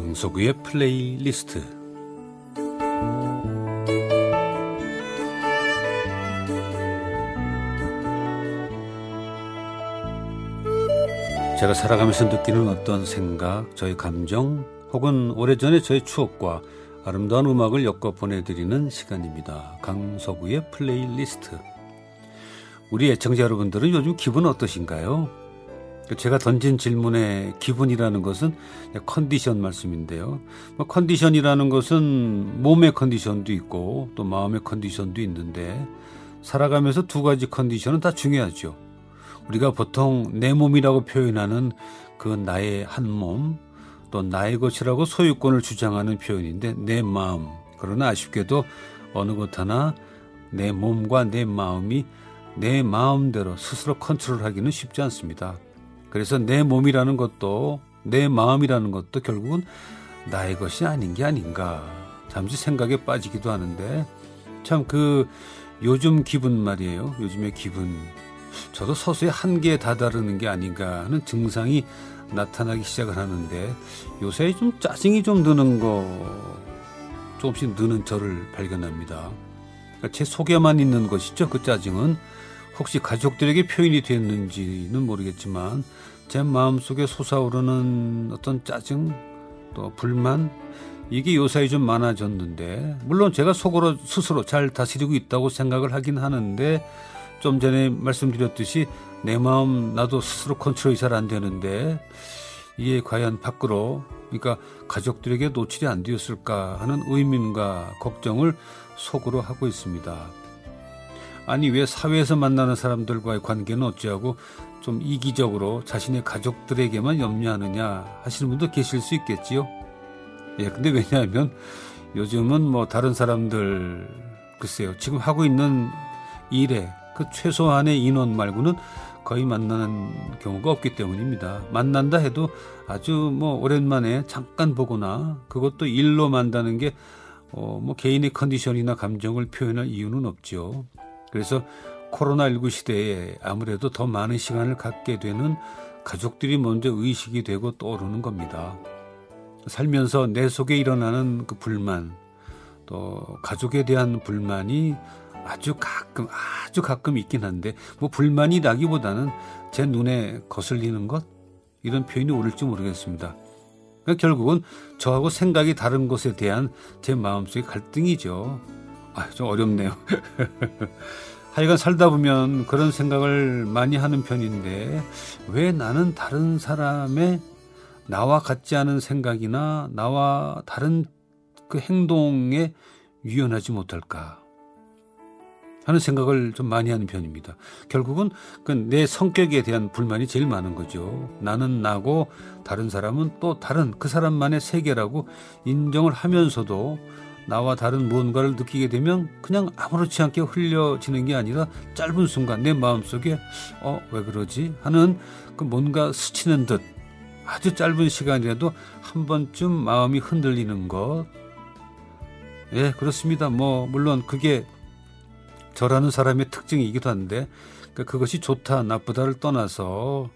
강석우의 플레이리스트 제가 살아가면서 느끼는 어떤 생각, 저의 감정, 혹은 오래전에 저의 추억과 아름다운 음악을 엮어 보내드리는 시간입니다. 강석우의 플레이리스트. 우리 애청자 여러분들은 요즘 기분 어떠신가요? 제가 던진 질문의 기분이라는 것은 컨디션 말씀인데요. 뭐 컨디션이라는 것은 몸의 컨디션도 있고 또 마음의 컨디션도 있는데 살아가면서 두 가지 컨디션은 다 중요하죠. 우리가 보통 내 몸이라고 표현하는 그 나의 한 몸, 또 나의 것이라고 소유권을 주장하는 표현인데 내 마음. 그러나 아쉽게도 어느 것 하나 내 몸과 내 마음이 내 마음대로 스스로 컨트롤하기는 쉽지 않습니다. 그래서 내 몸이라는 것도 내 마음이라는 것도 결국은 나의 것이 아닌 게 아닌가. 잠시 생각에 빠지기도 하는데 참 그 요즘 기분 말이에요. 요즘의 기분. 저도 서서히 한계에 다다르는 게 아닌가 하는 증상이 나타나기 시작을 하는데 요새 좀 짜증이 좀 드는 거 조금씩 느는 저를 발견합니다. 그러니까 제 속에만 있는 것이죠. 그 짜증은 혹시 가족들에게 표현이 됐는지는 모르겠지만 제 마음속에 솟아오르는 어떤 짜증 또 불만 이게 요사이 좀 많아졌는데 물론 제가 속으로 스스로 잘 다스리고 있다고 생각을 하긴 하는데 좀 전에 말씀드렸듯이 내 마음 나도 스스로 컨트롤이 잘 안 되는데 이게 과연 밖으로 그러니까 가족들에게 노출이 안 되었을까 하는 의문과 걱정을 속으로 하고 있습니다. 아니 왜 사회에서 만나는 사람들과의 관계는 어찌하고 좀 이기적으로 자신의 가족들에게만 염려하느냐 하시는 분도 계실 수 있겠지요. 예, 근데 왜냐하면 요즘은 뭐 다른 사람들 글쎄요 지금 하고 있는 일에 그 최소한의 인원 말고는 거의 만나는 경우가 없기 때문입니다. 만난다 해도 아주 뭐 오랜만에 잠깐 보거나 그것도 일로 만다는 게 어, 뭐 개인의 컨디션이나 감정을 표현할 이유는 없죠. 그래서 코로나19 시대에 아무래도 더 많은 시간을 갖게 되는 가족들이 먼저 의식이 되고 떠오르는 겁니다. 살면서 내 속에 일어나는 그 불만, 또 가족에 대한 불만이 아주 가끔 아주 가끔 있긴 한데 뭐 불만이 나기보다는 제 눈에 거슬리는 것 이런 표현이 옳을지 모르겠습니다. 그러니까 결국은 저하고 생각이 다른 것에 대한 제 마음속의 갈등이죠. 아, 좀 어렵네요. 하여간 살다 보면 그런 생각을 많이 하는 편인데 왜 나는 다른 사람의 나와 같지 않은 생각이나 나와 다른 그 행동에 유연하지 못할까? 하는 생각을 좀 많이 하는 편입니다. 결국은 그내 성격에 대한 불만이 제일 많은 거죠. 나는 나고 다른 사람은 또 다른 그 사람만의 세계라고 인정을 하면서도 나와 다른 무언가를 느끼게 되면 그냥 아무렇지 않게 흘려지는 게 아니라 짧은 순간 내 마음속에 어, 왜 그러지? 하는 그 뭔가 스치는 듯 아주 짧은 시간이라도 한 번쯤 마음이 흔들리는 것. 예, 그렇습니다. 뭐, 물론 그게 저라는 사람의 특징이기도 한데 그 그것이 좋다 나쁘다를 떠나서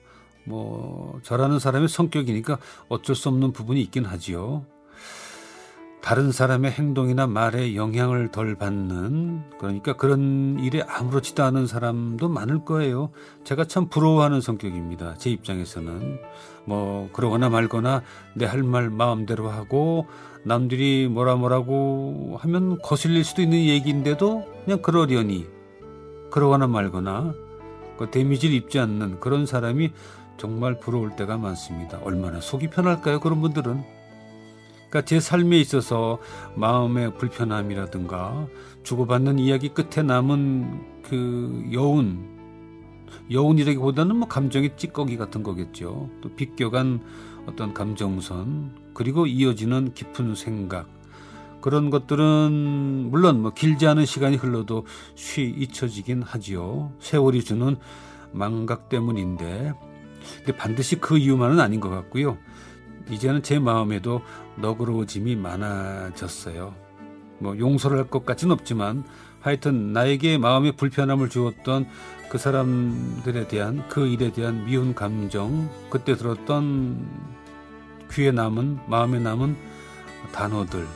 뭐 저라는 사람의 성격이니까 어쩔 수 없는 부분이 있긴 하지요. 다른 사람의 행동이나 말에 영향을 덜 받는 그러니까 그런 일에 아무렇지도 않은 사람도 많을 거예요. 제가 참 부러워하는 성격입니다. 제 입장에서는 뭐 그러거나 말거나 내 할 말 마음대로 하고 남들이 뭐라 뭐라고 하면 거슬릴 수도 있는 얘기인데도 그냥 그러려니 그러거나 말거나 그 데미지를 입지 않는 그런 사람이 정말 부러울 때가 많습니다. 얼마나 속이 편할까요? 그런 분들은. 그러니까 제 삶에 있어서 마음의 불편함이라든가 주고받는 이야기 끝에 남은 그 여운, 여운이라기보다는 뭐 감정의 찌꺼기 같은 거겠죠. 또 비껴간 어떤 감정선, 그리고 이어지는 깊은 생각. 그런 것들은 물론 뭐 길지 않은 시간이 흘러도 쉬 잊혀지긴 하지요. 세월이 주는 망각 때문인데 근데 반드시 그 이유만은 아닌 것 같고요. 이제는 제 마음에도 너그러워짐이 많아졌어요. 뭐 용서를 할 것 같진 없지만 하여튼 나에게 마음의 불편함을 주었던 그 사람들에 대한 그 일에 대한 미운 감정 그때 들었던 귀에 남은 마음에 남은 단어들.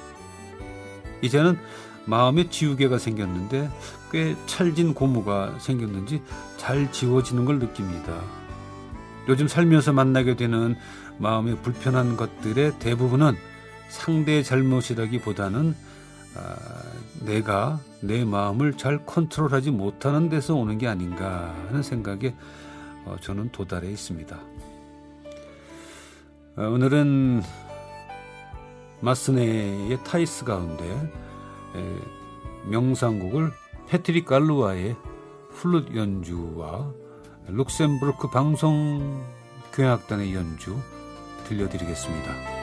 이제는 마음에 지우개가 생겼는데 꽤 찰진 고무가 생겼는지 잘 지워지는 걸 느낍니다. 요즘 살면서 만나게 되는 마음의 불편한 것들의 대부분은 상대의 잘못이라기보다는 아, 내가 내 마음을 잘 컨트롤하지 못하는 데서 오는 게 아닌가 하는 생각에 어, 저는 도달해 있습니다. 어, 오늘은 마스네의 타이스 가운데 에, 명상곡을 패트릭 갈루아의 플룻 연주와 룩셈부르크 방송 교향악단의 연주 들려드리겠습니다.